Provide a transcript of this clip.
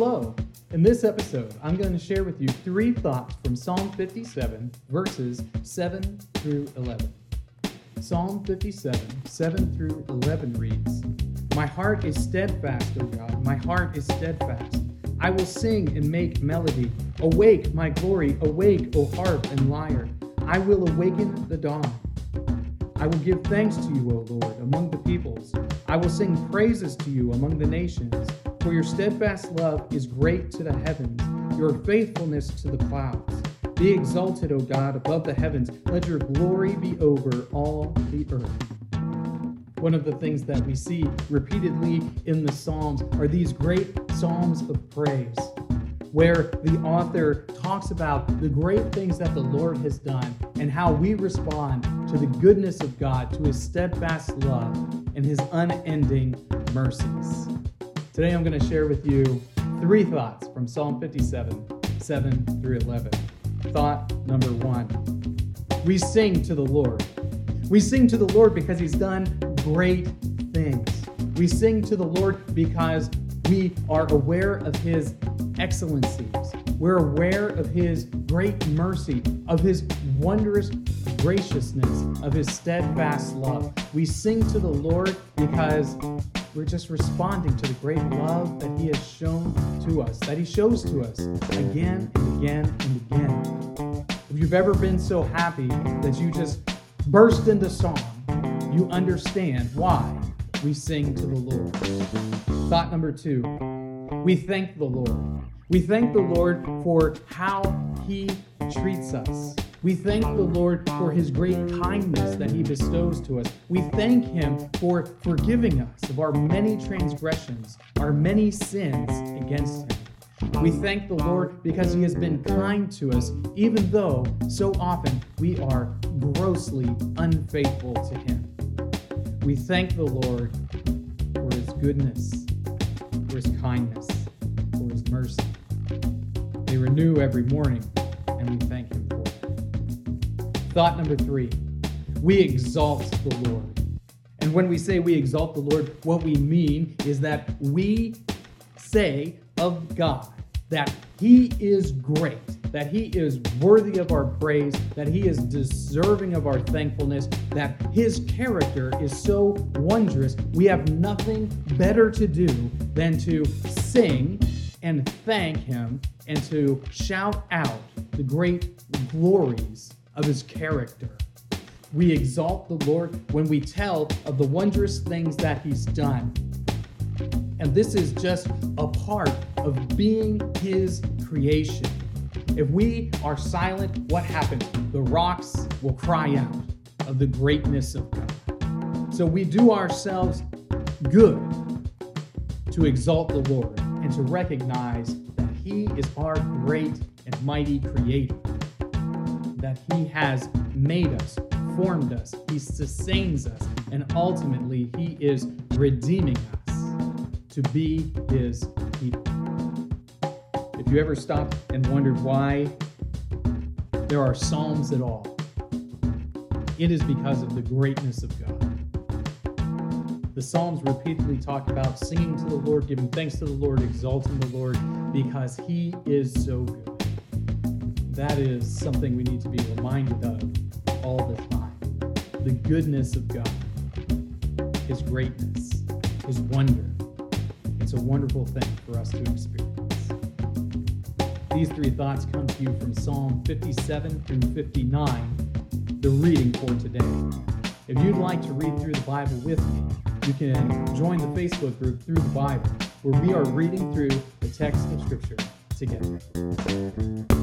Hello. In this episode, I'm going to share with you three thoughts from Psalm 57, verses 7 through 11. Psalm 57, 7 through 11 reads My heart is steadfast, O God, my heart is steadfast. I will sing and make melody. Awake, my glory, awake, O harp and lyre. I will awaken the dawn. I will give thanks to you, O Lord, among the peoples. I will sing praises to you among the nations. For your steadfast love is great to the heavens, your faithfulness to the clouds. Be exalted, O God, above the heavens. Let your glory be over all the earth. One of the things that we see repeatedly in the Psalms are these great Psalms of praise, where the author talks about the great things that the Lord has done and how we respond to the goodness of God, to his steadfast love, and his unending mercies. Today I'm going to share with you three thoughts from Psalm 57, 7 through 11. Thought number one We sing to the Lord. We sing to the Lord because He's done great things. We sing to the Lord because we are aware of His excellencies. We're aware of His great mercy, of His wondrous graciousness, of His steadfast love. We sing to the Lord because we're just responding to the great love that He has shown to us, that He shows to us again and again and again. If you've ever been so happy that you just burst into song, you understand why we sing to the Lord. Thought number two we thank the Lord. We thank the Lord for how He treats us. We thank the Lord for his great kindness that he bestows to us. We thank him for forgiving us of our many transgressions, our many sins against him. We thank the Lord because he has been kind to us, even though so often we are grossly unfaithful to him. We thank the Lord for his goodness, for his kindness, for his mercy. They renew every morning, and we thank him. Thought number three we exalt the Lord. And when we say we exalt the Lord, what we mean is that we say of God that He is great, that He is worthy of our praise, that He is deserving of our thankfulness, that His character is so wondrous. We have nothing better to do than to sing and thank Him and to shout out the great glories of his character. We exalt the Lord when we tell of the wondrous things that he's done. And this is just a part of being his creation. If we are silent, what happens? The rocks will cry out of the greatness of God. So we do ourselves good to exalt the Lord and to recognize that he is our great and mighty creator that He has made us, formed us, He sustains us, and ultimately He is redeeming us to be His people. If you ever stopped and wondered why there are Psalms at all, it is because of the greatness of God. The Psalms repeatedly talk about singing to the Lord, giving thanks to the Lord, exalting the Lord, because He is so good that is something we need to be reminded of all the time. The goodness of God, His greatness, His wonder. It's a wonderful thing for us to experience. These three thoughts come to you from Psalm 57 through 59, the reading for today. If you'd like to read through the Bible with me, you can join the Facebook group Through the Bible, where we are reading through the text of Scripture together.